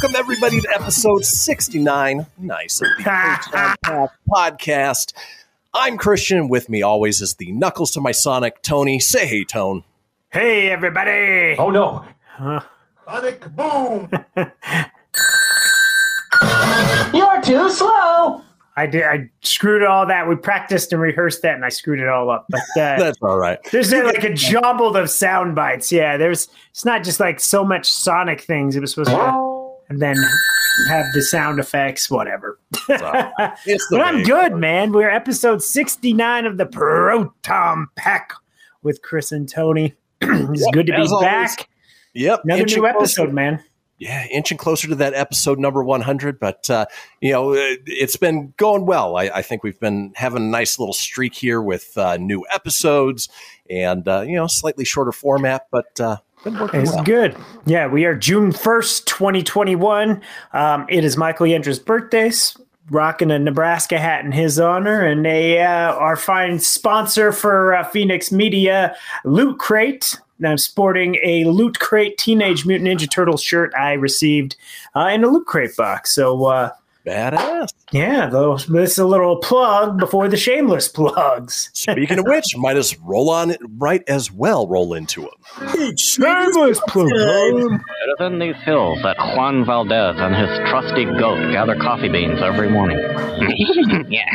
Welcome, everybody, to episode 69. Nice of the Hotel podcast. I'm Kristian. With me always is the Knuckles to my Sonic, Tony. Say hey, Tone. Hey, everybody! Oh no! Sonic boom! You're too slow. I did. I screwed all that. We practiced and rehearsed that, and I screwed it all up. But uh, That's all right. there's uh, like a jumbled of sound bites. Yeah, there's. It's not just like so much Sonic things. It was supposed to, and then have the sound effects, whatever. It's all right. It's the But I'm good, man. We're episode 69 of the Proton Pack with Chris and Tony. it's Yep, good to be always. back. Yep. Another inching new closer- episode, man. Yeah, inching closer to that episode number 100. But, uh, you know, it- it's been going well. I, I think we've been having a nice little streak here with uh, new episodes and, uh, you know, slightly shorter format, but uh, It's well. good. Yeah, we are June 1st, 2021. Um, it is Michael Yendra's birthday. Rocking a Nebraska hat in his honor, and they uh, our fine sponsor for uh, Fenix Media, Loot Crate. I'm sporting a Loot Crate Teenage Mutant Ninja Turtles shirt I received uh, in a Loot Crate box. So uh, Badass. yeah, though this is a little plug before the shameless plugs. Speaking of which, might as roll on it right as well, roll into them. Shameless plug. It is in these hills that Juan Valdez and his trusty goat gather coffee beans every morning. yeah.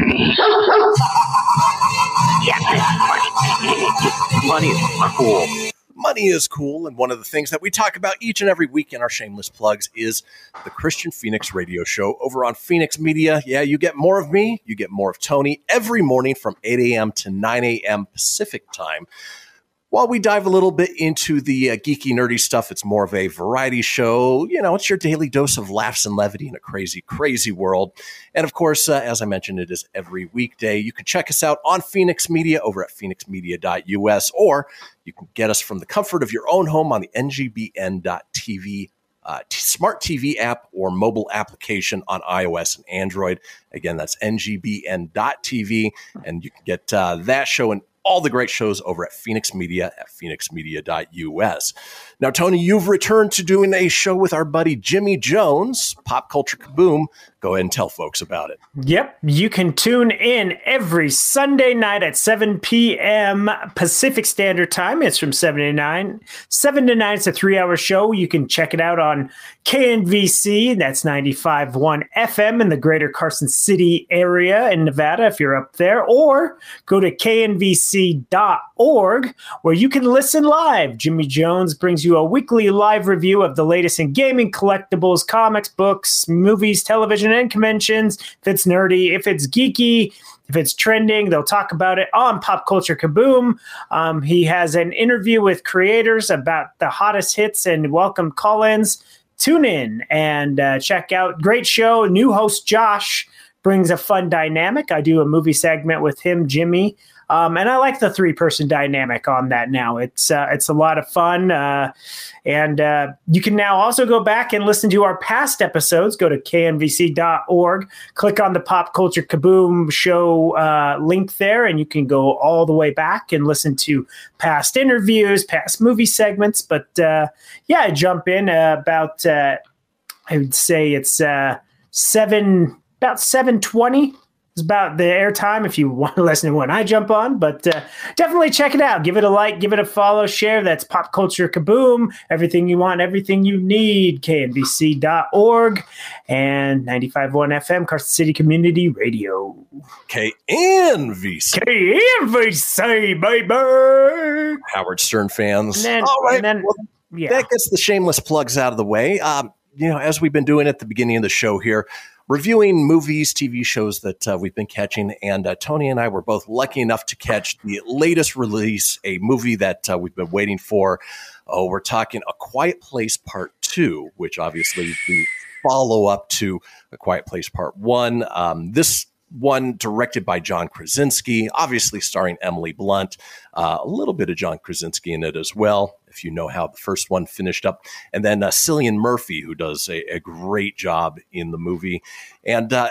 Money is cool. Money is cool and one of the things that we talk about each and every week in our shameless plugs is the kristian fenix radio show over on fenix media. Yeah you get more of me you get more of tony every morning from 8 a.m to 9 a.m pacific time while we dive a little bit into the uh, geeky nerdy stuff it's more of a variety show you know it's your daily dose of laughs and levity in a crazy crazy world and of course uh, as i mentioned it is every weekday you can check us out on fenix media over at fenixmedia.us or you can get us from the comfort of your own home on the ngbn.tv uh, t- smart TV app or mobile application on iOS and Android. Again, that's ngbn.tv. And you can get uh, that show and all the great shows over at Fenix Media at fenixmedia.us. Now, Tony, you've returned to doing a show with our buddy Jimmy Jones, Pop Culture Kaboom. Go ahead and tell folks about it. Yep, you can tune in every Sunday night at 7 p.m. Pacific Standard Time. It's from 7 to 9. 7 to 9 is a three hour show. You can check it out on KNVC, that's 95.1 FM in the greater Carson City area in Nevada if you're up there, or go to knvc.org where you can listen live. Jimmy Jones brings you a weekly live review of the latest in gaming, collectibles, comics, books, movies, television, and conventions. If it's nerdy, if it's geeky, if it's trending, they'll talk about it on Pop Culture Kaboom. Um, he has an interview with creators about the hottest hits and welcome call ins. Tune in and uh, check out. Great show. New host Josh brings a fun dynamic. I do a movie segment with him, Jimmy. Um, and I like the three person dynamic on that now. It's uh, it's a lot of fun, uh, and uh, you can now also go back and listen to our past episodes. Go to knvc.org, click on the Pop Culture Kaboom show uh, link there, and you can go all the way back and listen to past interviews, past movie segments. But uh, yeah, jump in uh, about I would say it's seven about seven twenty is about the airtime if you want to listen to when I jump on. But uh, definitely check it out. Give it a like, give it a follow, share. That's Pop Culture Kaboom. Everything you want, everything you need. KNBC.org and 95.1 FM, Carson City Community Radio. KNVC. KNBC, baby. Howard Stern fans. And then, All right. and then well, yeah. that gets the shameless plugs out of the way. Um, you know, as we've been doing at the beginning of the show here, reviewing movies, TV shows that uh, we've been catching. And uh, Tony and I were both lucky enough to catch the latest release, a movie that uh, we've been waiting for. Oh, we're talking A Quiet Place Part Two, which obviously the follow up to A Quiet Place Part One. Um, this one directed by John Krasinski, obviously starring Emily Blunt, uh, a little bit of John Krasinski in it as well, if you know how the first one finished up. And then uh, Cillian Murphy, who does a, a, great job in the movie. And uh,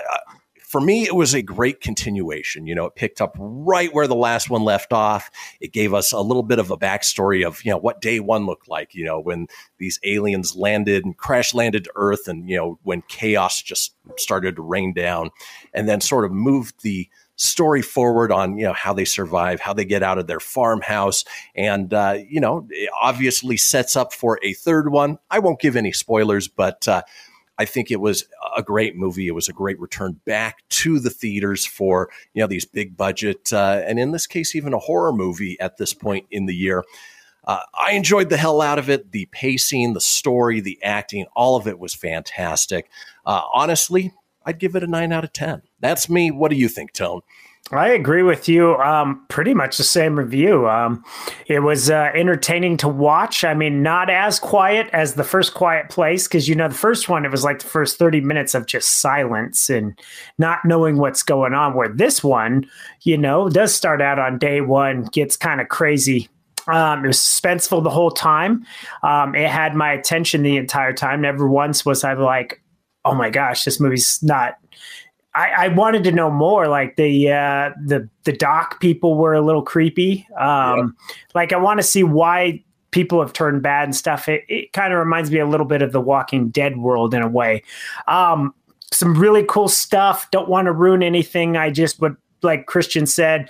for me, it was a great continuation. You know, it picked up right where the last one left off. It gave us a little bit of a backstory of, you know, what day one looked like, you know, when these aliens landed and crash landed to Earth and, you know, when chaos just started to rain down and then sort of moved the story forward on you know how they survive how they get out of their farmhouse and uh, you know obviously sets up for a third one i won't give any spoilers but uh, I think it was a great movie. It was a great return back to the theaters for you know these big budget uh, and in this case even a horror movie at this point in the year. Uh, I enjoyed the hell out of it. The pacing, the story, the acting, all of it was fantastic. Uh, honestly, I'd give it a nine out of ten. That's me. What do you think, Tone? I agree with you. Um, pretty much the same review. Um, it was uh, entertaining to watch. I mean, not as quiet as the first Quiet Place, because you know the first one it was like the first thirty minutes of just silence and not knowing what's going on. Where this one, you know, does start out on day one, gets kind of crazy. Um, it was suspenseful the whole time. Um, it had my attention the entire time. Never once was I like, "Oh my gosh, this movie's not." I, I, wanted to know more. Like the uh, the the doc people were a little creepy. Um, yeah. Like I want to see why people have turned bad and stuff. It, it kind of reminds me a little bit of the Walking Dead world in a way. Um, some really cool stuff. Don't want to ruin anything. I just would like Kristian said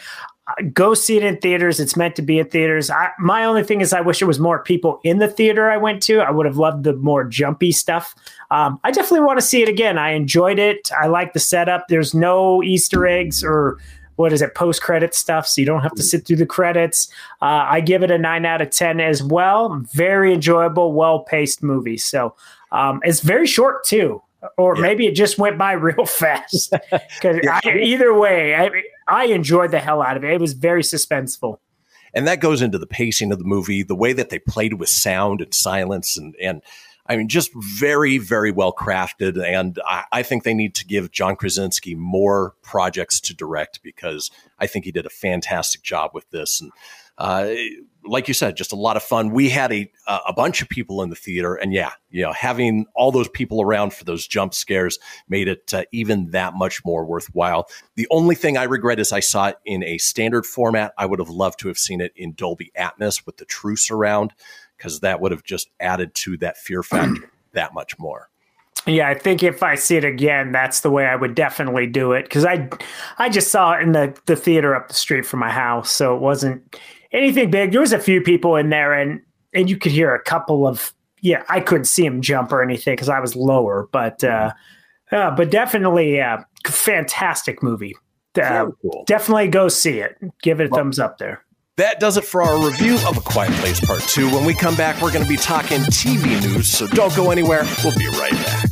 go see it in theaters. It's meant to be in theaters. I, my only thing is, I wish there was more people in the theater I went to. I would have loved the more jumpy stuff. Um, I definitely want to see it again. I enjoyed it. I like the setup. There's no Easter eggs or what is it, post credit stuff, so you don't have to sit through the credits. Uh, I give it a nine out of 10 as well. Very enjoyable, well paced movie. So um, it's very short, too or yeah. maybe it just went by real fast. Because yeah. either way, I, I enjoyed the hell out of it. It was very suspenseful. And that goes into the pacing of the movie, the way that they played with sound and silence, and and I mean, just very, very well crafted. And I, I think they need to give John Krasinski more projects to direct because I think he did a fantastic job with this. And uh, like you said, just a lot of fun. We had a a bunch of people in the theater, and yeah, you know, having all those people around for those jump scares made it uh, even that much more worthwhile. The only thing I regret is I saw it in a standard format. I would have loved to have seen it in Dolby Atmos with the true surround because that would have just added to that fear factor that much more. Yeah, I think if I see it again, that's the way I would definitely do it because I, I just saw it in the the theater up the street from my house, so it wasn't anything big. There was a few people in there, and and you could hear a couple of yeah. I couldn't see him jump or anything because I was lower, but uh, uh, but definitely a uh, fantastic movie. Uh, cool. Definitely go see it. Give it a well, thumbs up there. That does it for our review of A Quiet Place Part 2. When we come back, we're going to be talking TV news, so don't go anywhere. We'll be right back.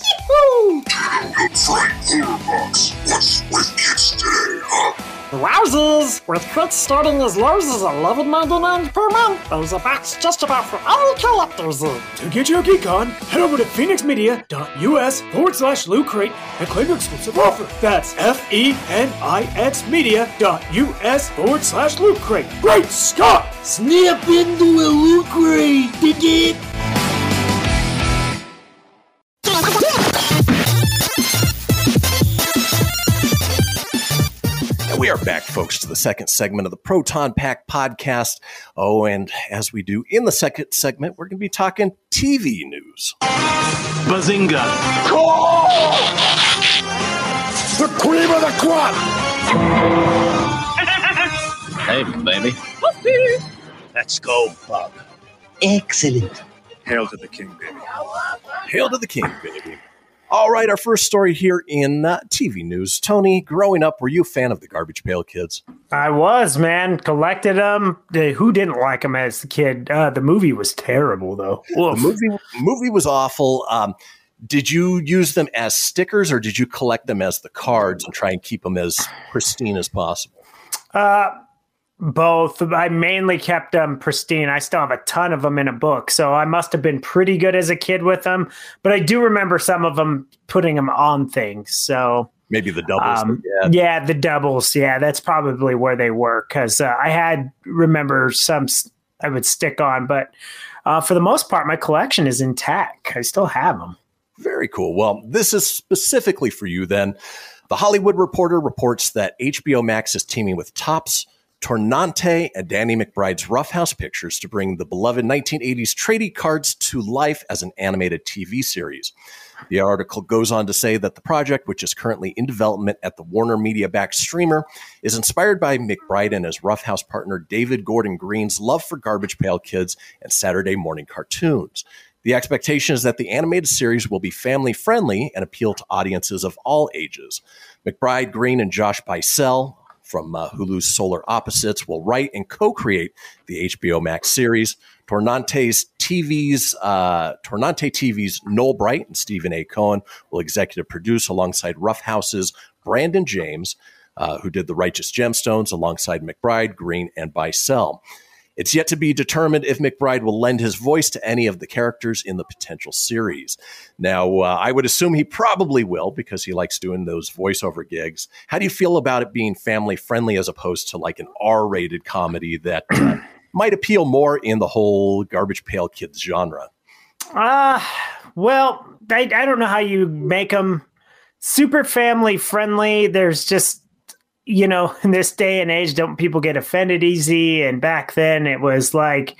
Yee-hoo! Good Friday box. What's with kids today, huh? Wowzers! With quits starting as low as $11.99 per month, those are box just about for all collectors. To get your geek on, head over to fenixmedia.us forward slash loot crate and claim your exclusive offer. That's F-E-N-I-X media.us forward slash loot crate. Great Scott! Snap into a loot crate, dig it? Back, folks, to the second segment of the Proton Pack podcast. Oh, and as we do in the second segment, we're going to be talking TV news. Bazinga. The cream of the crop! Hey, baby. Let's go, Bob. Excellent. Hail to the king, baby. Hail to the king, baby. All right, our first story here in uh, TV news. Tony, growing up, were you a fan of the Garbage Pail Kids? I was, man. Collected them. Who didn't like them as a kid? Uh, the movie was terrible, though. The movie movie was awful. Um, did you use them as stickers or did you collect them as the cards and try and keep them as pristine as possible? Uh, both. I mainly kept them pristine. I still have a ton of them in a book, so I must have been pretty good as a kid with them. But I do remember some of them putting them on things. So Maybe the doubles. um, yeah. yeah, the doubles. Yeah, that's probably where they were because uh, I had remember some I would stick on, but uh, for the most part, my collection is intact. I still have them. Very cool. Well, this is specifically for you then. The Hollywood Reporter reports that HBO Max is teaming with Topps, Tornante, and Danny McBride's Roughhouse Pictures to bring the beloved 1980s trading cards to life as an animated TV series. The article goes on to say that the project, which is currently in development at the Warner Media backed streamer, is inspired by McBride and his Roughhouse partner David Gordon Green's love for Garbage Pail Kids and Saturday morning cartoons. The expectation is that the animated series will be family friendly and appeal to audiences of all ages. McBride, Green, and Josh Bycel from uh, Hulu's Solar Opposites will write and co create the HBO Max series. Tornante's TV's uh, Tornante TV's Noel Bright and Steven A. Cohen will executive produce alongside Rough House's Brandon James, uh, who did The Righteous Gemstones alongside McBride, Green, and Bycel. It's yet to be determined if McBride will lend his voice to any of the characters in the potential series. Now, uh, I would assume he probably will because he likes doing those voiceover gigs. How do you feel about it being family friendly as opposed to like an R rated comedy that uh, might appeal more in the whole Garbage Pail Kids genre? Uh, well, I, I don't know how you make them super family friendly. There's just, you know, in this day and age, don't people get offended easy? And back then it was like,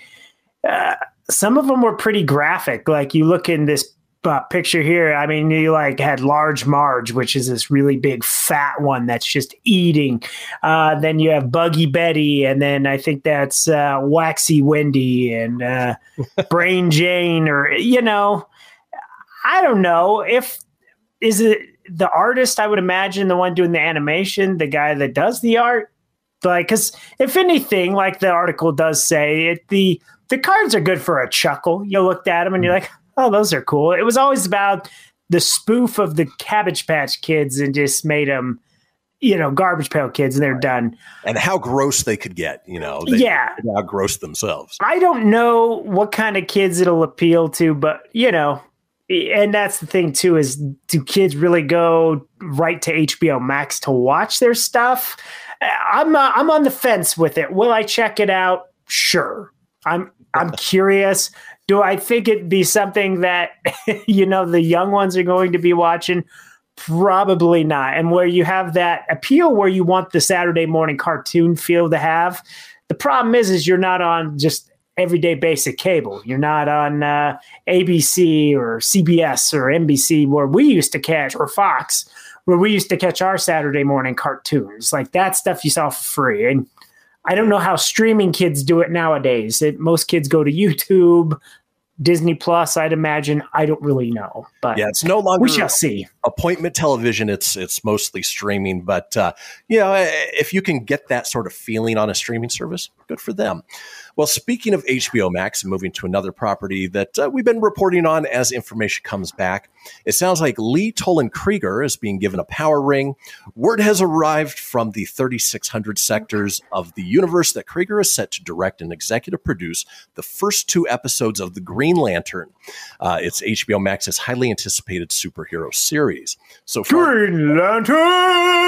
uh, some of them were pretty graphic. Like you look in this uh, picture here, I mean, you like had Large Marge, which is this really big fat one that's just eating. Uh, then you have Buggy Betty, and then I think that's uh, Waxy Wendy and uh, Brain Jane, or you know, I don't know if is it the artist. I would imagine the one doing the animation, the guy that does the art. Like, because if anything, like the article does say, it, the the cards are good for a chuckle. You looked at them and you're mm. like, oh, those are cool. It was always about the spoof of the Cabbage Patch Kids and just made them, you know, Garbage Pail Kids, and they're done. And how gross they could get, you know? They, Yeah. How gross themselves. I don't know what kind of kids it'll appeal to, but you know, and that's the thing too is do kids really go right to HBO Max to watch their stuff? I'm uh, I'm on the fence with it. Will I check it out? Sure. I'm I'm curious. Do I think it'd be something that you know the young ones are going to be watching? Probably not. And where you have that appeal where you want the Saturday morning cartoon feel to have, the problem is is you're not on just everyday basic cable. You're not on uh, ABC or CBS or NBC where we used to catch or Fox where we used to catch our Saturday morning cartoons. Like that stuff you saw for free. And I don't know how streaming kids do it nowadays. It, most kids go to YouTube, Disney Plus, I'd imagine. I don't really know, but Yeah, it's no longer we shall see. appointment television. It's it's mostly streaming, but uh, you know, if you can get that sort of feeling on a streaming service, good for them. Well, speaking of HBO Max, moving to another property that uh, we've been reporting on as information comes back, it sounds like Lee Toland Krieger is being given a power ring. Word has arrived from the 3,600 sectors of the universe that Krieger is set to direct and executive produce the first two episodes of The Green Lantern. Uh, it's HBO Max's highly anticipated superhero series. So far, Green Lantern!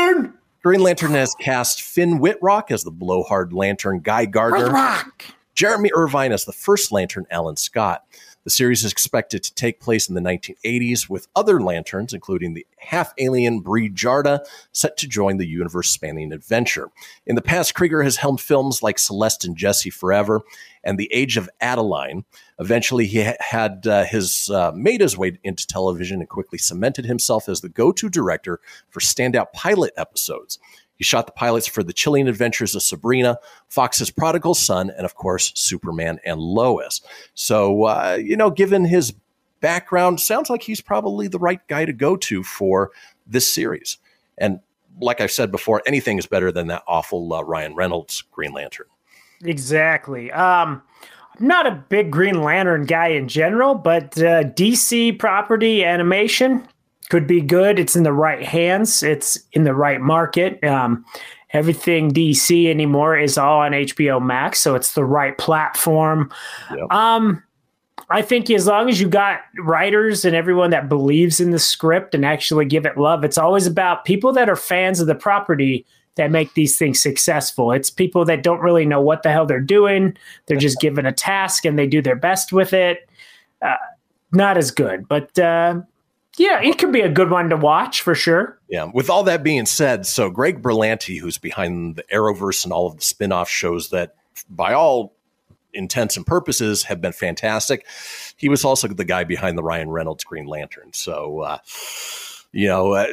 Green Lantern has cast Finn Wittrock as the blowhard lantern Guy Gardner, Rock. Jeremy Irvine as the first lantern Alan Scott. The series is expected to take place in the 1980s with other lanterns, including the half alien Bree Jarda, set to join the universe spanning adventure. In the past, Krieger has helmed films like Celeste and Jesse Forever and The Age of Adaline. Eventually, he had uh, his uh, made his way into television and quickly cemented himself as the go-to director for standout pilot episodes. He shot the pilots for The Chilling Adventures of Sabrina, Fox's Prodigal Son, and of course, Superman and Lois. So, uh, you know, given his background, sounds like he's probably the right guy to go to for this series. And like I've said before, anything is better than that awful uh, Ryan Reynolds Green Lantern. Exactly. Um, I'm not a big Green Lantern guy in general, but uh, DC property animation could be good. It's in the right hands. It's in the right market. Um, everything DC anymore is all on HBO Max, so it's the right platform. Yep. Um, I think as long as you got writers and everyone that believes in the script and actually give it love, it's always about people that are fans of the property that make these things successful. It's people that don't really know what the hell they're doing. They're just given a task and they do their best with it. Uh, not as good, but uh, yeah, it could be a good one to watch for sure. Yeah. With all that being said, so Greg Berlanti, who's behind the Arrowverse and all of the spin-off shows that by all intents and purposes have been fantastic. He was also the guy behind the Ryan Reynolds Green Lantern. So, uh, you know, uh,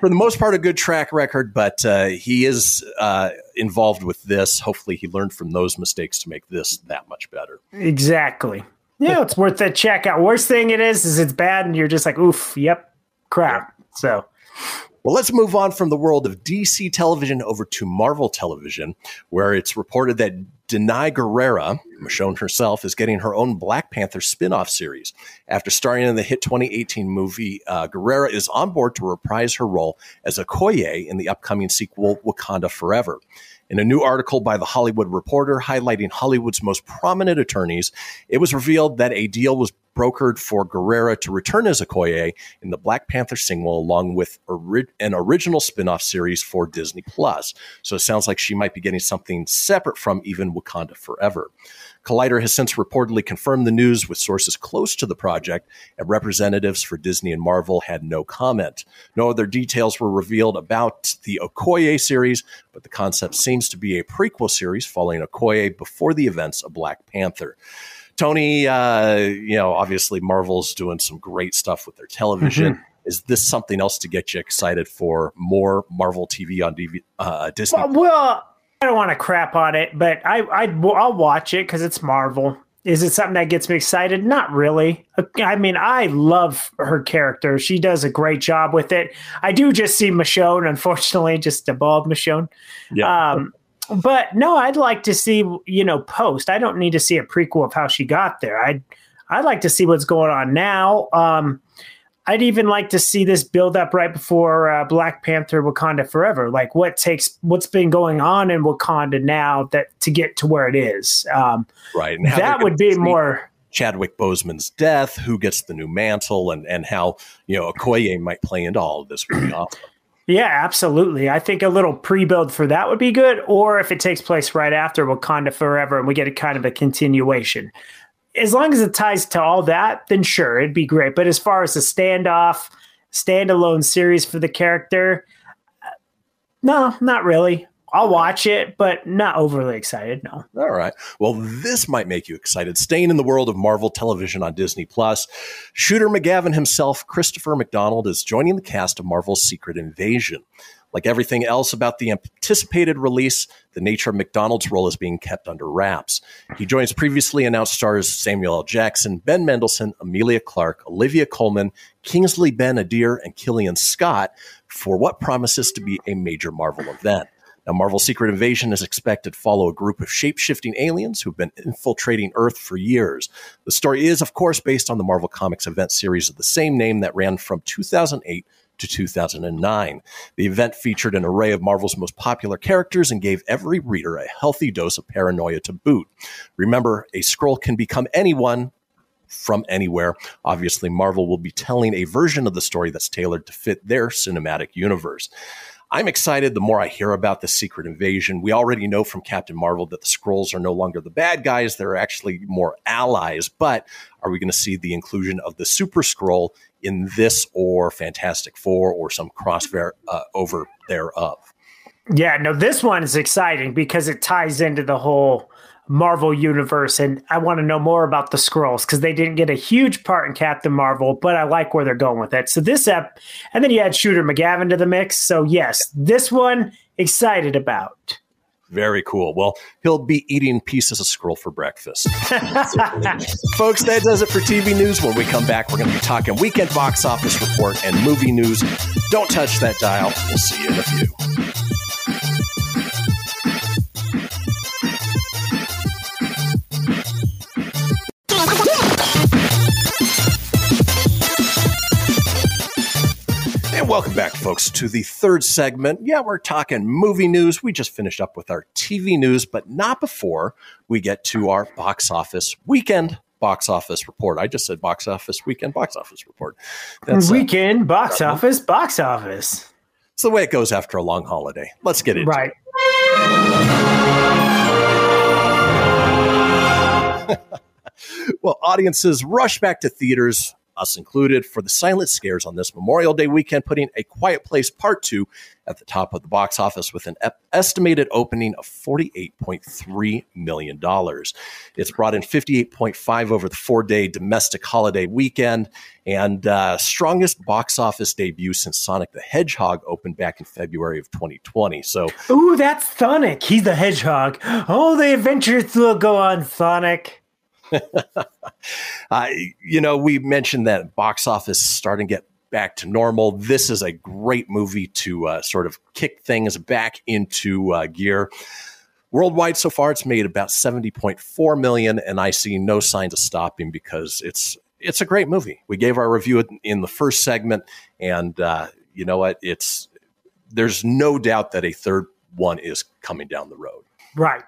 for the most part, a good track record, but uh, he is uh, involved with this. Hopefully, he learned from those mistakes to make this that much better. Exactly. Yeah, it's worth a check out. Worst thing it is is it's bad, and you're just like, oof, yep, crap. So, Well, let's move on from the world of DC television over to Marvel television, where it's reported that Danai Gurira, Michonne herself, is getting her own Black Panther spin off series. After starring in the hit 2018 movie, uh, Gurira is on board to reprise her role as Okoye in the upcoming sequel, Wakanda Forever. In a new article by The Hollywood Reporter highlighting Hollywood's most prominent attorneys, it was revealed that a deal was brokered for Gurira to return as Okoye in the Black Panther sequel, along with ori- an original spin-off series for Disney Plus. So it sounds like she might be getting something separate from even Wakanda Forever. Collider has since reportedly confirmed the news with sources close to the project, and representatives for Disney and Marvel had no comment. No other details were revealed about the Okoye series, but the concept seems to be a prequel series following Okoye before the events of Black Panther. Tony, uh, you know, obviously Marvel's doing some great stuff with their television. Is this something else to get you excited for more Marvel TV on DV, uh, Disney? well, well, I don't want to crap on it, but I, I I'll watch it because it's Marvel. Is it something that gets me excited? Not really. I mean, I love her character. She does a great job with it. I do just see Michonne, unfortunately, just a bald Michonne. yeah. Um, but no, I'd like to see you know post. I don't need to see a prequel of how she got there. I'd I'd like to see what's going on now. Um, I'd even like to see this build up right before uh, Black Panther: Wakanda Forever. Like what takes what's been going on in Wakanda now that to get to where it is. Um, right. And how that would be more. Chadwick Boseman's death, who gets the new mantle, and and how you know Okoye might play into all of this would be awesome. Yeah, absolutely. I think a little pre-build for that would be good, or if it takes place right after Wakanda Forever and we get a kind of a continuation. As long as it ties to all that, then sure, it'd be great. But as far as a standoff, standalone series for the character, uh, no, not really. I'll watch it, but not overly excited. No. All right. Well, this might make you excited. Staying in the world of Marvel television on Disney Plus, Shooter McGavin himself, Christopher McDonald, is joining the cast of Marvel's Secret Invasion. Like everything else about the anticipated release, the nature of McDonald's role is being kept under wraps. He joins previously announced stars Samuel L. Jackson, Ben Mendelsohn, Emilia Clarke, Olivia Colman, Kingsley Ben Adir, and Killian Scott for what promises to be a major Marvel event. Now, Marvel's Secret Invasion is expected to follow a group of shape shifting aliens who've been infiltrating Earth for years. The story is, of course, based on the Marvel Comics event series of the same name that ran from 2008 to 2009. The event featured an array of Marvel's most popular characters and gave every reader a healthy dose of paranoia to boot. Remember, a Skrull can become anyone, from anywhere. Obviously, Marvel will be telling a version of the story that's tailored to fit their cinematic universe. I'm excited the more I hear about the secret invasion. We already know from Captain Marvel that the Skrulls are no longer the bad guys, they're actually more allies. But are we going to see the inclusion of the Super Skrull in this or Fantastic Four or some crossover uh, over thereof? Yeah, no, this one is exciting because it ties into the whole Marvel universe, and I want to know more about the Skrulls because they didn't get a huge part in Captain Marvel, but I like where they're going with it. So this ep, and then you add Shooter McGavin to the mix. So yes, this one excited about. Very cool. Well, he'll be eating pieces of Skrull for breakfast. Folks, that does it for TV news. When we come back, we're going to be talking weekend box office report and movie news. Don't touch that dial. We'll see you in a few. Welcome back, folks, to the third segment. Yeah, we're talking movie news. We just finished up with our TV news, but not before we get to our box office weekend box office report. I just said box office weekend box office report. That's, uh, Weekend box office, box office. it's the way it goes after a long holiday. Let's get into Right. Well, audiences rush back to theaters, us included, for the silent scares on this Memorial Day weekend, putting A Quiet Place Part 2 at the top of the box office with an estimated opening of $48.3 million. It's brought in 58.5 over the four day domestic holiday weekend and uh, strongest box office debut since Sonic the Hedgehog opened back in February of 2020. So, Ooh, that's Sonic. He's the hedgehog. Oh, the adventures will go on, Sonic. you know, we mentioned that box office starting to get back to normal. This is a great movie to uh, sort of kick things back into uh, gear. Worldwide, so far, it's made about seventy point four million, and I see no signs of stopping because it's it's a great movie. We gave our review in the first segment, and uh, you know what? It's there's no doubt that a third one is coming down the road. Right.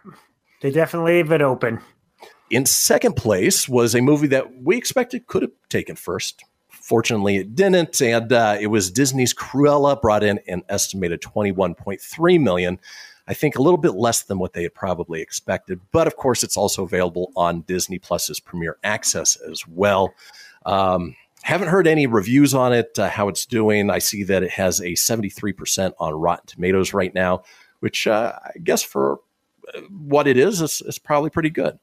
They definitely leave it open. In second place was a movie that we expected could have taken first. Fortunately, it didn't, and uh, it was Disney's Cruella brought in an estimated 21.3 million. I think a little bit less than what they had probably expected, but of course, it's also available on Disney Plus's Premier Access as well. Um, haven't heard any reviews on it, uh, how it's doing. I see that it has a 73% on Rotten Tomatoes right now, which uh, I guess for uh, what it is, is, probably pretty good.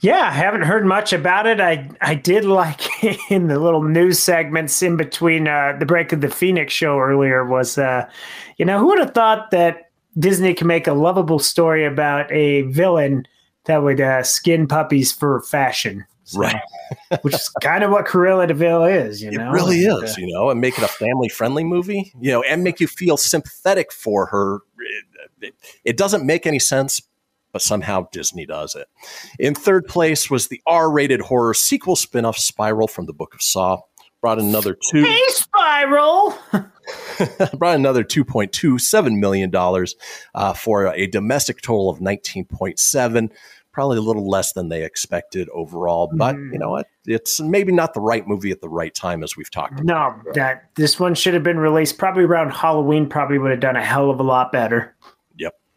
Yeah, I haven't heard much about it. I I did like in the little news segments in between uh, the break of the Fenix show earlier was, uh, you know, who would have thought that Disney can make a lovable story about a villain that would uh, skin puppies for fashion, So, Right. which is kind of what Cruella de Vil is. You know? It really is, uh, you know, and make it a family friendly movie, you know, and make you feel sympathetic for her. It, it- it doesn't make any sense, but somehow Disney does it. In third place was the R rated horror sequel spin off Spiral from the Book of Saw. Brought another two, Hey, Spiral. brought another two point two seven million dollars uh, for a domestic total of nineteen point seven. Probably a little less than they expected overall, but you know what? It's maybe not the right movie at the right time, as we've talked about. No, that this one should have been released probably around Halloween. Probably would have done a hell of a lot better.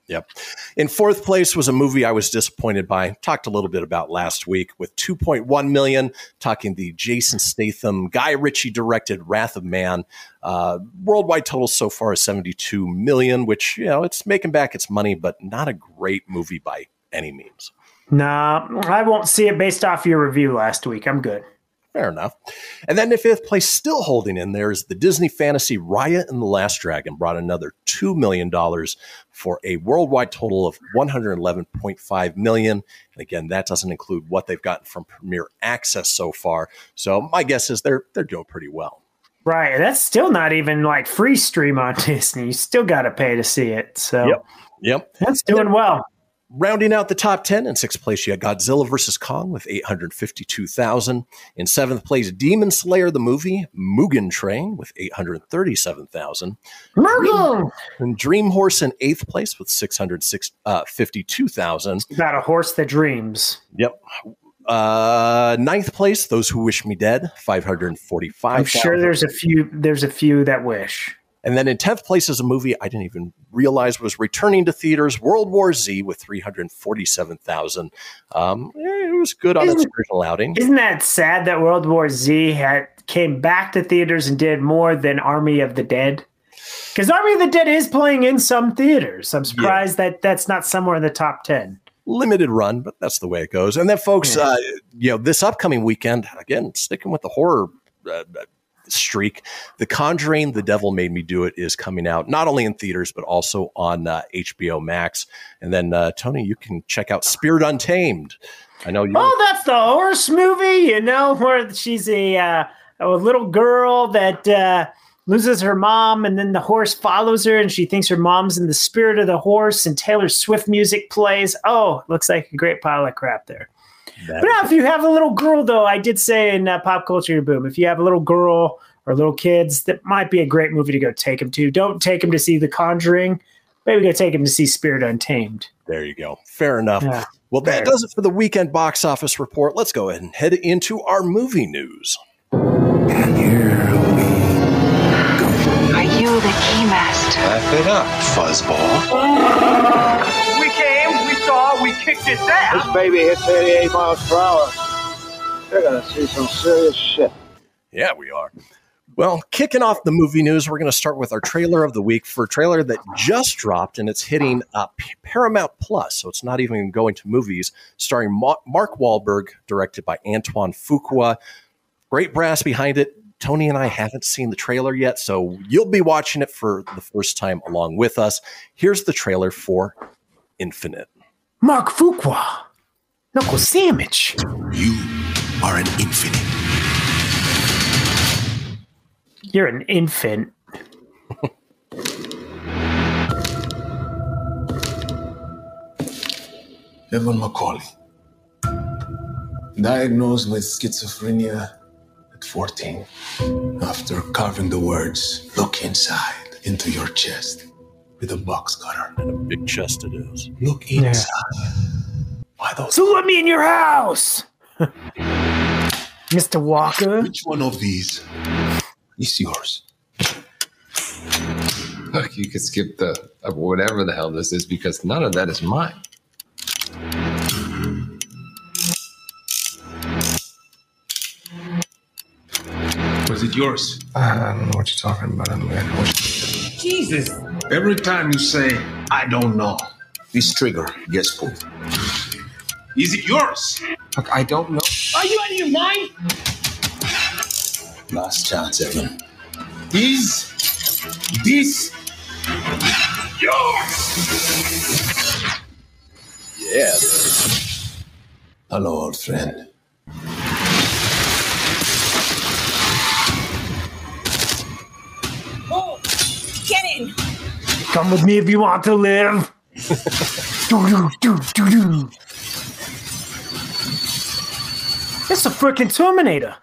Yep. In fourth place was a movie I was disappointed by. Talked a little bit about last week with 2.1 million. Talking the Jason Statham, Guy Ritchie directed Wrath of Man. Uh, worldwide total so far is 72 million, which you know it's making back its money, but not a great movie by any means. Nah, I won't see it based off your review last week. I'm good. Fair enough. And then in fifth place, still holding in there, is the Disney fantasy Raya and the Last Dragon, brought another $2 million for a worldwide total of 111.5 million. And again, that doesn't include what they've gotten from Premier Access so far. So my guess is they're they're doing pretty well. Right. That's still not even like free stream on Disney. You still got to pay to see it. So Yep. Yep. that's doing well. Rounding out the top 10 in sixth place, you got Godzilla vs. Kong with 852,000. In seventh place, Demon Slayer the movie, Mugen Train with 837,000. Murder! And Dream Horse in eighth place with 652,000. About a horse that dreams. Yep. Uh, ninth place, Those Who Wish Me Dead, 545,000. I'm sure there's a few. There's a few that wish. And then in 10th place is a movie I didn't even realize was returning to theaters, World War Z with 347,000. Um, eh, it was good on its Isn't- original outing. Isn't that sad that World War Z had came back to theaters and did more than Army of the Dead? Because Army of the Dead is playing in some theaters. I'm surprised that that's not somewhere in the top ten. limited run, but that's the way it goes. And then, folks, uh, you know, this upcoming weekend, again, sticking with the horror uh, streak, The Conjuring, The Devil Made Me Do It is coming out not only in theaters but also on uh, HBO Max. And then, uh, Tony, you can check out Spirit Untamed. I know you. Oh, that's the horse movie, you know, where she's a uh, a little girl that uh, loses her mom, and then the horse follows her, and she thinks her mom's in the spirit of the horse, and Taylor Swift music plays. Oh, looks like a great pile of crap there. That- But now, if you have a little girl, though, I did say in uh, Pop Culture Boom, if you have a little girl or little kids, that might be a great movie to go take them to. Don't take them to see The Conjuring. Maybe go take them to see Spirit Untamed. There you go. Fair enough. Yeah. Well, that Fair. does it for the weekend box office report. Let's go ahead and head into our movie news. Are you the keymaster? Laugh it up, fuzzball. We came, we kicked its ass. This baby hits 88 miles per hour. They're gonna see some serious shit. Yeah, we are. Well, kicking off the movie news, we're going to start with our trailer of the week for a trailer that just dropped and it's hitting uh, Paramount Plus. So it's not even going to movies, starring Ma- Mark Wahlberg, directed by Antoine Fuqua. Great brass behind it. Tony and I haven't seen the trailer yet, so you'll be watching it for the first time along with us. Here's the trailer for Infinite. Mark Fuqua, Knuckle Sandwich. You are an infinite. You're an infant. Evan McCauley. Diagnosed with schizophrenia at 14. After carving the words, look inside into your chest with a box cutter. And a big chest it is. Look inside. Why those? So let me in your house, Mr. Walker. Which one of these is yours? Look, you could skip the uh, whatever the hell this is because none of that is mine. Was it yours? I don't know what you're talking about. I'm man. Jesus! Every time you say, I don't know, this trigger gets pulled. Is it yours? Look, I don't know. Are you out of your mind? Last chance, Evan. Is this yours? Yeah. Hello, old friend. Come with me if you want to live. do, do, do, do. It's a freaking Terminator.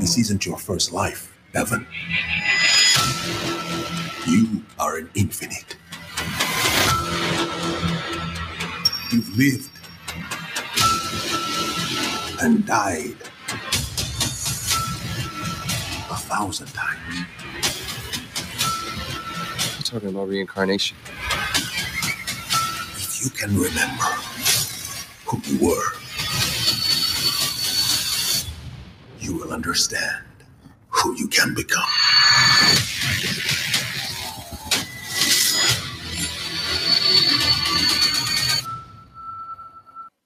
This isn't your first life, Evan. You are an infinite. You've lived and died thousand times. You're talking about reincarnation. If you can remember who you were, you will understand who you can become.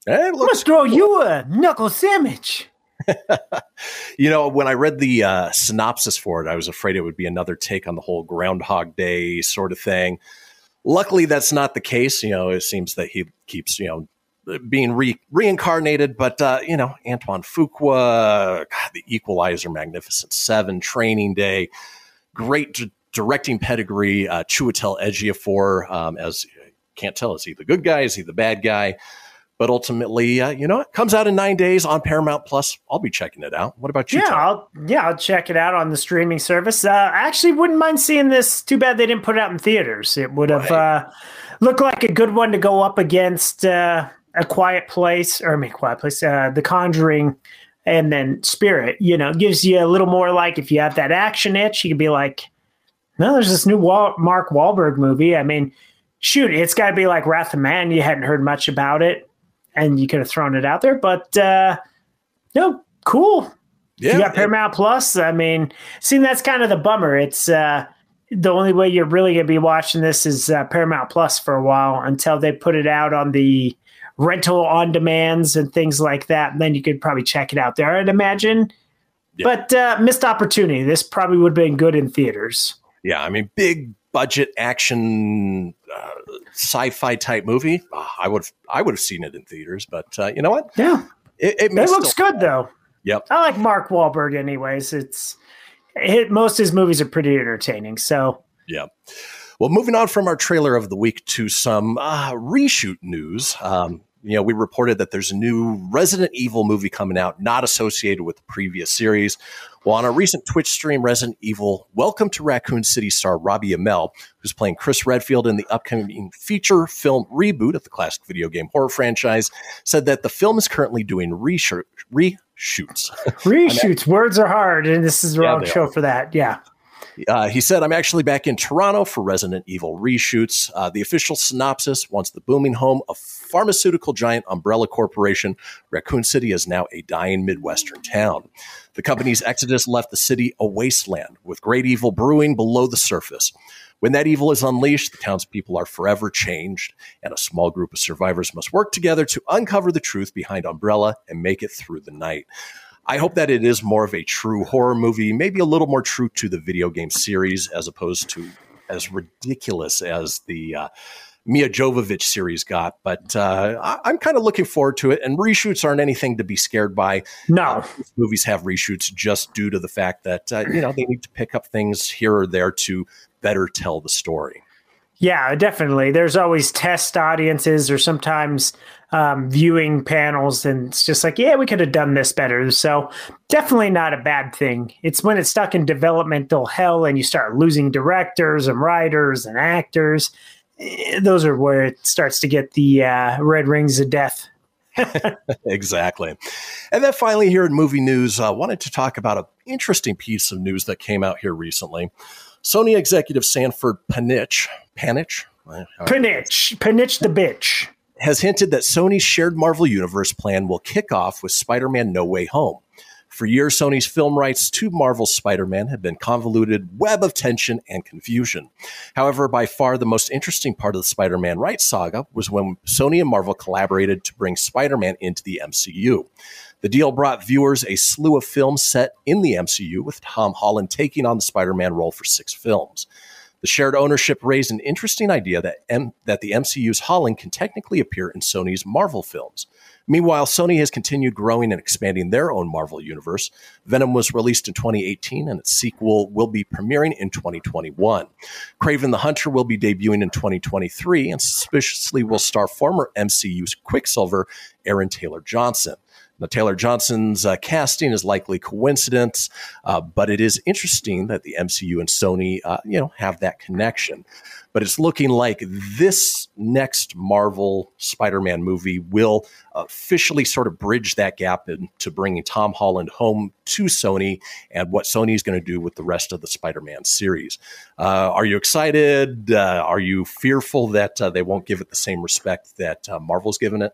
It I'm gonna you a knuckle sandwich. You know, when I read the uh, synopsis for it, I was afraid it would be another take on the whole Groundhog Day sort of thing. Luckily, that's not the case. You know, it seems that he keeps, you know, being re- reincarnated. But, uh, you know, Antoine Fuqua, God, The Equalizer, Magnificent Seven, Training Day, great d- directing pedigree. Uh, Chiwetel Ejiofor, um, as can't tell, is he the good guy? Is he the bad guy? But ultimately, uh, you know, it comes out in nine days on Paramount Plus. I'll be checking it out. What about you? Yeah, Tom? I'll yeah, I'll check it out on the streaming service. Uh, I actually wouldn't mind seeing this. Too bad they didn't put it out in theaters. It would have uh, looked like a good one to go up against uh, a Quiet Place, or I mean, Quiet Place, uh, The Conjuring, and then Spirit, you know, gives you a little more like if you have that action itch, you could be like, no, there's this new Wal- Mark Wahlberg movie. I mean, shoot, it's got to be like Wrath of Man. You hadn't heard much about it, and you could have thrown it out there, but uh, no, cool. Yeah, you got Paramount Plus. I mean, see, that's kind of the bummer. It's uh, the only way you're really going to be watching this is uh, Paramount Plus for a while until they put it out on the rental on demands and things like that. And then you could probably check it out there, I'd imagine. But uh, missed opportunity. This probably would have been good in theaters. Yeah, I mean, big budget action uh, sci-fi type movie. Ah, I would I would have seen it in theaters, but uh, you know what? Yeah, it, it, it looks good though. Yep. I like Mark Wahlberg, anyways. It's it, most of his movies are pretty entertaining. So Yeah. Well, moving on from our trailer of the week to some uh, reshoot news. Um, you know, we reported that there's a new Resident Evil movie coming out, not associated with the previous series. Well, on a recent Twitch stream, Resident Evil Welcome to Raccoon City star Robbie Amell, who's playing Chris Redfield in the upcoming feature film reboot of the classic video game horror franchise, said that the film is currently doing reshoot, reshoots. reshoots, words are hard, and this is the Yeah, wrong show are. for that. Yeah. Uh, he said, I'm actually back in Toronto for Resident Evil reshoots. Uh, the official synopsis once the booming home of pharmaceutical giant Umbrella Corporation, Raccoon City is now a dying Midwestern town. The company's exodus left the city a wasteland with great evil brewing below the surface. When that evil is unleashed, the townspeople are forever changed, and a small group of survivors must work together to uncover the truth behind Umbrella and make it through the night. I hope that it is more of a true horror movie, maybe a little more true to the video game series as opposed to as ridiculous as the uh, Milla Jovovich series got. But uh, I- I'm kind of looking forward to it. And reshoots aren't anything to be scared by. No, movies have reshoots just due to the fact that uh, you know they need to pick up things here or there to better tell the story. Yeah, definitely. There's always test audiences or sometimes um, viewing panels, and it's just like, yeah, we could have done this better. So, definitely not a bad thing. It's when it's stuck in developmental hell and you start losing directors and writers and actors. eh, Those are where it starts to get the uh, red rings of death. exactly. And then finally, here in movie news, I uh, wanted to talk about an interesting piece of news that came out here recently. Sony executive Sanford Panitch, Panitch, Pinich, Pinich the bitch. Has hinted that Sony's shared Marvel Universe plan will kick off with Spider Man No Way Home. For years, Sony's film rights to Marvel's Spider Man have been convoluted web of tension and confusion. However, by far the most interesting part of the Spider Man rights saga was when Sony and Marvel collaborated to bring Spider Man into the MCU. The deal brought viewers a slew of films set in the MCU, with Tom Holland taking on the Spider Man role for six films. The shared ownership raised an interesting idea that, M- that the MCU's Holland can technically appear in Sony's Marvel films. Meanwhile, Sony has continued growing and expanding their own Marvel universe. Venom was released in 2018, and its sequel will be premiering in 2021. Kraven the Hunter will be debuting in 2023, and suspiciously will star former MCU's Quicksilver, Aaron Taylor Johnson. Now, Taylor Johnson's uh, casting is likely coincidence, uh, but it is interesting that the MCU and Sony, uh, you know, have that connection. But it's looking like this next Marvel Spider-Man movie will officially sort of bridge that gap into bringing Tom Holland home to Sony and what Sony is going to do with the rest of the Spider-Man series. Uh, are you excited? Uh, are you fearful that uh, they won't give it the same respect that Marvel's given it?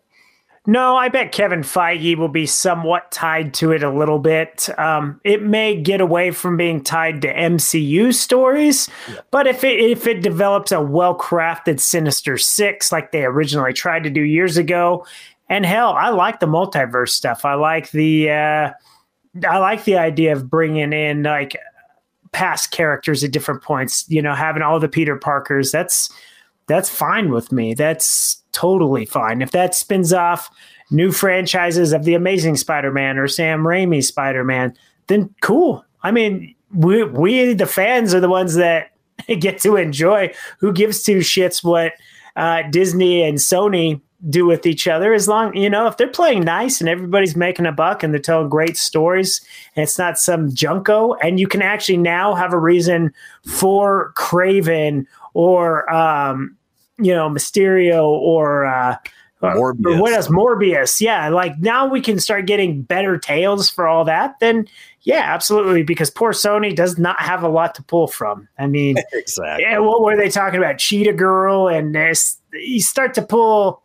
No, I bet Kevin Feige will be somewhat tied to it a little bit. Um, it may get away from being tied to MCU stories, but if it if it develops a well crafted Sinister Six like they originally tried to do years ago, and hell, I like the multiverse stuff. I like the uh, I like the idea of bringing in like past characters at different points. You know, having all the Peter Parkers. That's that's fine with me. That's totally fine. If that spins off new franchises of the Amazing Spider-Man or Sam Raimi Spider-Man, then cool. I mean, we we the fans are the ones that get to enjoy. Who gives two shits what uh, Disney and Sony do with each other? As long you know, if they're playing nice and everybody's making a buck and they're telling great stories, and it's not some junko, and you can actually now have a reason for Kraven or um, you know Mysterio or uh, Morbius. Or what else? Morbius. Yeah, like now we can start getting better tales for all that. Then yeah, absolutely. Because poor Sony does not have a lot to pull from. I mean, exactly. Yeah, what were they talking about? Cheetah Girl and this. You start to pull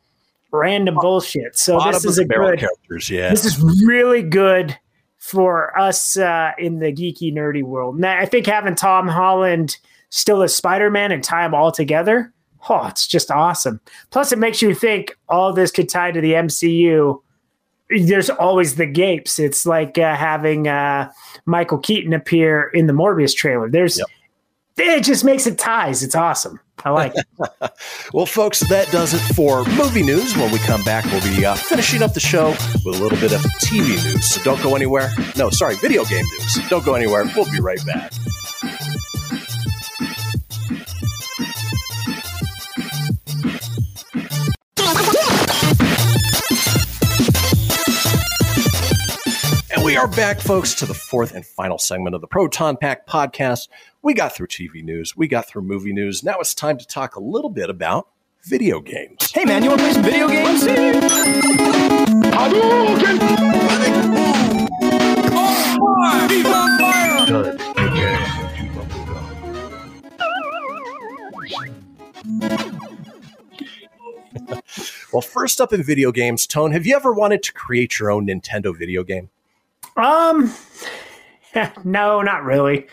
random bullshit. So this is a good. characters. Yeah. This is really good for us uh, in the geeky nerdy world. Now, I think having Tom Holland still as Spider Man and tie them all together, oh, it's just awesome. Plus, it makes you think all this could tie to the MCU. There's always the gapes. It's like uh, having uh, Michael Keaton appear in the Morbius trailer. There's it just makes it ties. It's awesome. I like it. well, folks, that does it for movie news. When we come back, we'll be uh, finishing up the show with a little bit of TV news. So don't go anywhere. No, sorry, video game news. Don't go anywhere. We'll be right back. We are back, folks, to the fourth and final segment of the Proton Pack podcast. We got through TV news, we got through movie news. Now it's time to talk a little bit about video games. Hey, man, you want to play some video games? Well, first up in video games, Tone, have you ever wanted to create your own Nintendo video game? Um, no, not really.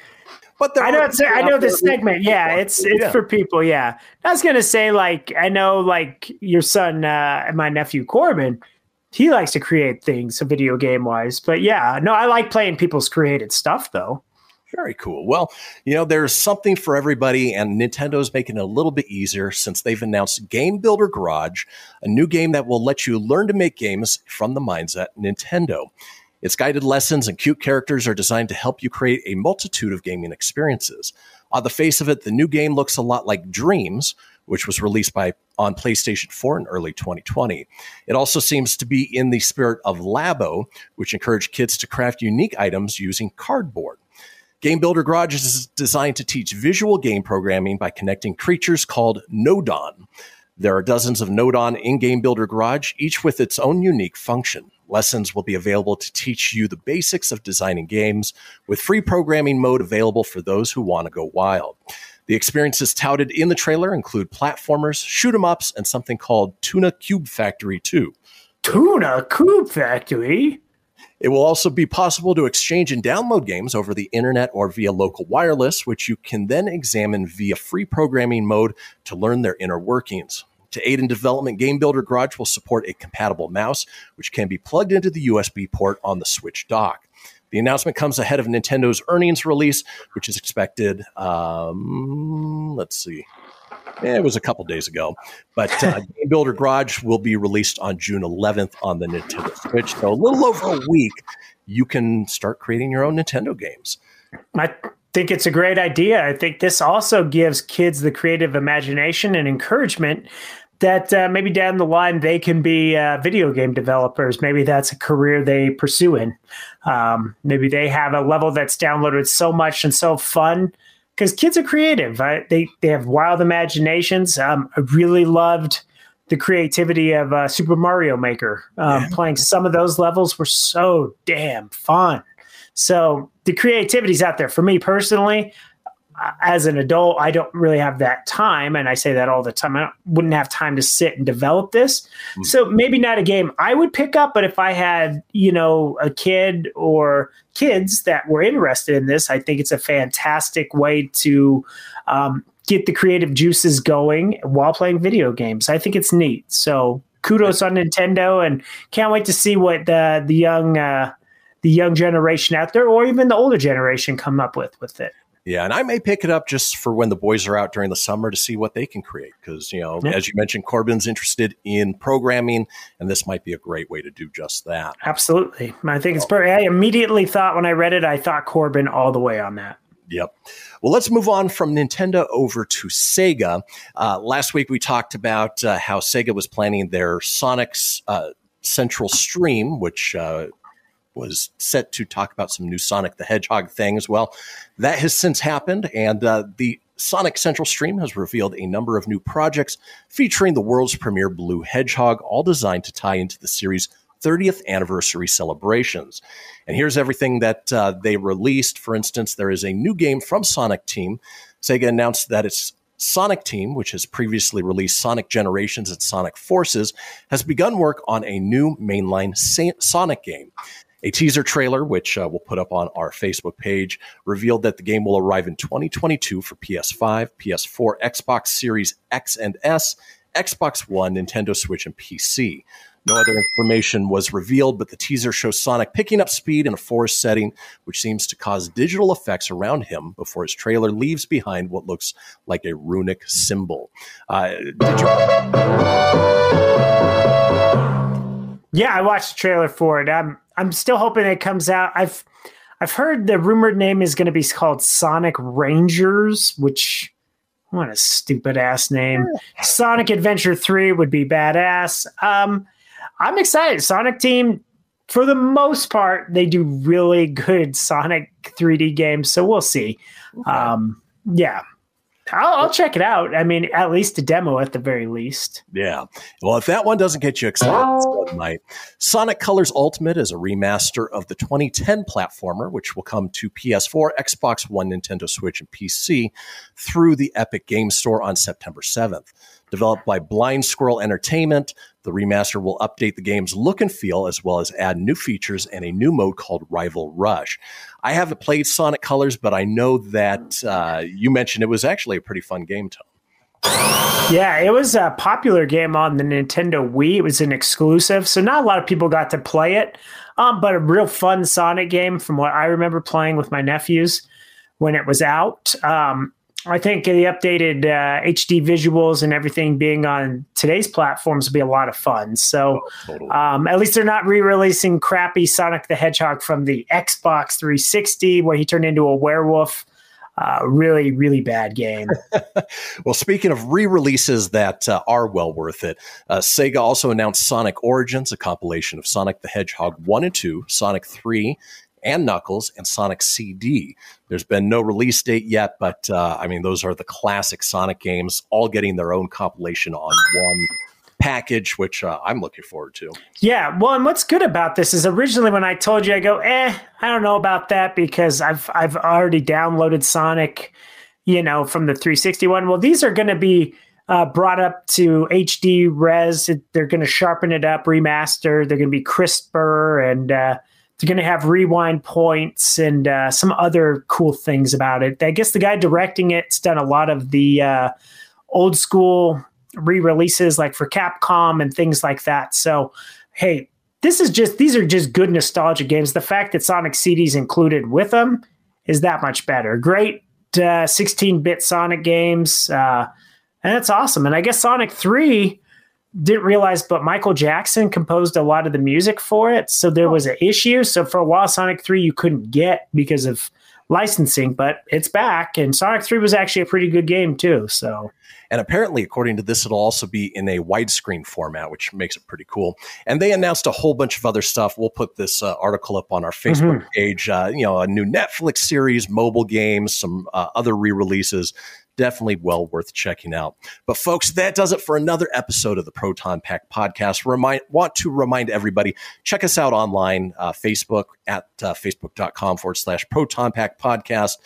But I know it's, I know this segment. Yeah, it's it's Yeah. for people. Yeah, I was gonna say like I know like your son uh, and my nephew Corbin. He likes to create things, video game wise. But yeah, no, I like playing people's created stuff though. Very cool. Well, you know, there's something for everybody, and Nintendo's making it a little bit easier since they've announced Game Builder Garage, a new game that will let you learn to make games from the mindset Nintendo. Its guided lessons and cute characters are designed to help you create a multitude of gaming experiences. On the face of it, the new game looks a lot like Dreams, which was released by on PlayStation 4 in early 2020. It also seems to be in the spirit of Labo, which encouraged kids to craft unique items using cardboard. Game Builder Garage is designed to teach visual game programming by connecting creatures called Nodon. There are dozens of Nodon in Game Builder Garage, each with its own unique function. Lessons will be available to teach you the basics of designing games, with free programming mode available for those who want to go wild. The experiences touted in the trailer include platformers, shoot 'em ups, and something called Tuna Cube Factory 2. Tuna Cube Factory. It will also be possible to exchange and download games over the internet or via local wireless, which you can then examine via free programming mode to learn their inner workings. To aid in development, Game Builder Garage will support a compatible mouse, which can be plugged into the USB port on the Switch dock. The announcement comes ahead of Nintendo's earnings release, which is expected. Um, let's see. Eh, it was a couple days ago, but uh, Game Builder Garage will be released on June 11th on the Nintendo Switch. So a little over a week, you can start creating your own Nintendo games. I think it's a great idea. I think this also gives kids the creative imagination and encouragement that uh, maybe down the line they can be uh, video game developers. Maybe that's a career they pursue in. Um, maybe they have a level that's downloaded so much and so fun because kids are creative. I, they they have wild imaginations. Um, I really loved the creativity of uh, Super Mario Maker. Um, Playing some of those levels were so damn fun. So the creativity's out there for me personally. As an adult, I don't really have that time, and I say that all the time. I don't, wouldn't have time to sit and develop this. So maybe not a game I would pick up, but if I had, you know, a kid or kids that were interested in this, I think it's a fantastic way to um, get the creative juices going while playing video games. I think it's neat. So kudos on Nintendo, and can't wait to see what the the young uh, the young generation out there, or even the older generation, come up with with it. Yeah, and I may pick it up just for when the boys are out during the summer to see what they can create. Because, you know, Yeah. as you mentioned, Corbin's interested in programming, and this might be a great way to do just that. Absolutely, I think it's perfect. I immediately thought when I read it, I thought Corbin all the way on that. Yep. Well, let's move on from Nintendo over to Sega. Uh, last week we talked about uh, how Sega was planning their Sonic's uh, Central Stream, which uh, was set to talk about some new Sonic the Hedgehog things. Well, that has since happened, and uh, the Sonic Central Stream has revealed a number of new projects featuring the world's premier blue hedgehog, all designed to tie into the series' 30th anniversary celebrations. And here's everything that uh, they released. For instance, there is a new game from Sonic Team. Sega announced that its Sonic Team, which has previously released Sonic Generations and Sonic Forces, has begun work on a new mainline Sonic game. A teaser trailer, which uh, we'll put up on our Facebook page, revealed that the game will arrive in 2022 for PS5, PS4, Xbox Series X and S, Xbox One, Nintendo Switch, and PC. No other information was revealed, but the teaser shows Sonic picking up speed in a forest setting, which seems to cause digital effects around him before his trailer leaves behind what looks like a runic symbol. Uh? Yeah, I watched the trailer for it. I'm I'm still hoping it comes out. I've I've heard the rumored name is going to be called Sonic Rangers, which what a stupid ass name. Sonic Adventure 3 would be badass. Um, I'm excited. Sonic Team, for the most part, they do really good Sonic 3D games. So we'll see. Okay. Um, yeah. I'll, I'll, check it out. I mean, at least a demo at the very least. Yeah. Well, if that one doesn't get you excited, it might. Sonic Colors Ultimate is a remaster of the 2010 platformer, which will come to PS4, Xbox One, Nintendo Switch, and PC through the Epic Game Store on September 7th. Developed by Blind Squirrel Entertainment, the remaster will update the game's look and feel as well as add new features and a new mode called Rival Rush. I haven't played Sonic Colors, but I know that uh, you mentioned it was actually a pretty fun game, Tom. Yeah, it was a popular game on the Nintendo Wii. It was an exclusive, so not a lot of people got to play it, um, but a real fun Sonic game from what I remember playing with my nephews when it was out. Um, I think the updated uh, HD visuals and everything being on today's platforms will be a lot of fun. So, oh, totally. um, at least they're not re-releasing crappy Sonic the Hedgehog from the Xbox 360, where he turned into a werewolf. Uh, really, really bad game. well, speaking of re-releases that uh, are well worth it, uh, Sega also announced Sonic Origins, a compilation of Sonic the Hedgehog one and two, Sonic three, and Knuckles and Sonic CD. There's been no release date yet, but uh, I mean, those are the classic Sonic games, all getting their own compilation on one package, which uh, I'm looking forward to. Yeah, well, and what's good about this is originally when I told you, I go, eh, I don't know about that because I've I've already downloaded Sonic, you know, from the 361. Well, these are going to be uh, brought up to HD res. They're going to sharpen it up, remaster. They're going to be crisper and. Uh, they're going to have rewind points and uh, some other cool things about it. I guess the guy directing it's done a lot of the uh, old school re-releases, like for Capcom and things like that. So, hey, this is just these are just good nostalgia games. The fact that Sonic CD's included with them is that much better. Great 16-bit uh, Sonic games, uh, and that's awesome. And I guess Sonic Three didn't realize, but Michael Jackson composed a lot of the music for it. So there was an issue. So for a while, Sonic 3 you couldn't get because of licensing, but it's back. And Sonic 3 was actually a pretty good game, too. So. And apparently, according to this, it'll also be in a widescreen format, which makes it pretty cool. And they announced a whole bunch of other stuff. We'll put this uh, article up on our Facebook mm-hmm. page. Uh, you know, a new Netflix series, mobile games, some uh, other re releases definitely well worth checking out. But folks, that does it for another episode of the Proton Pack podcast. Remind want to remind everybody check us out online, uh, Facebook at uh, facebook.com forward slash Proton Pack podcast.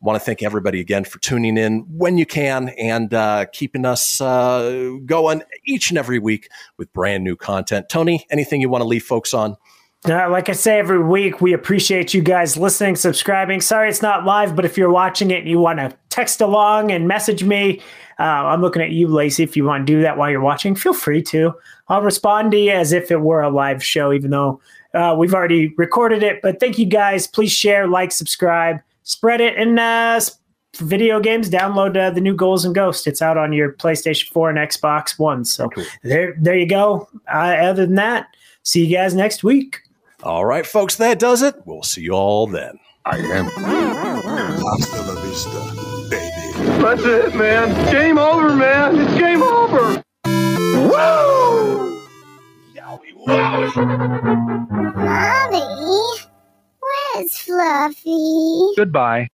Want to thank everybody again for tuning in when you can and uh, keeping us uh, going each and every week with brand new content. Tony, anything you want to leave folks on? Uh, like I say every week, we appreciate you guys listening, subscribing. Sorry it's not live, but if you're watching it and you want to text along and message me, uh, I'm looking at you, Lacey. If you want to do that while you're watching, feel free to. I'll respond to you as if it were a live show, even though uh, we've already recorded it. But thank you guys. Please share, like, subscribe, spread it, and uh, video games, download uh, the new Goals and Ghosts. It's out on your PlayStation 4 and Xbox One. So cool. there, there you go. Uh, other than that, see you guys next week. All right, folks, that does it. We'll see you all then. I am. Hasta la vista, baby. That's it, man. Game over, man. It's game over. Woo! Yowie, wowie. Mommy, where's Fluffy? Goodbye.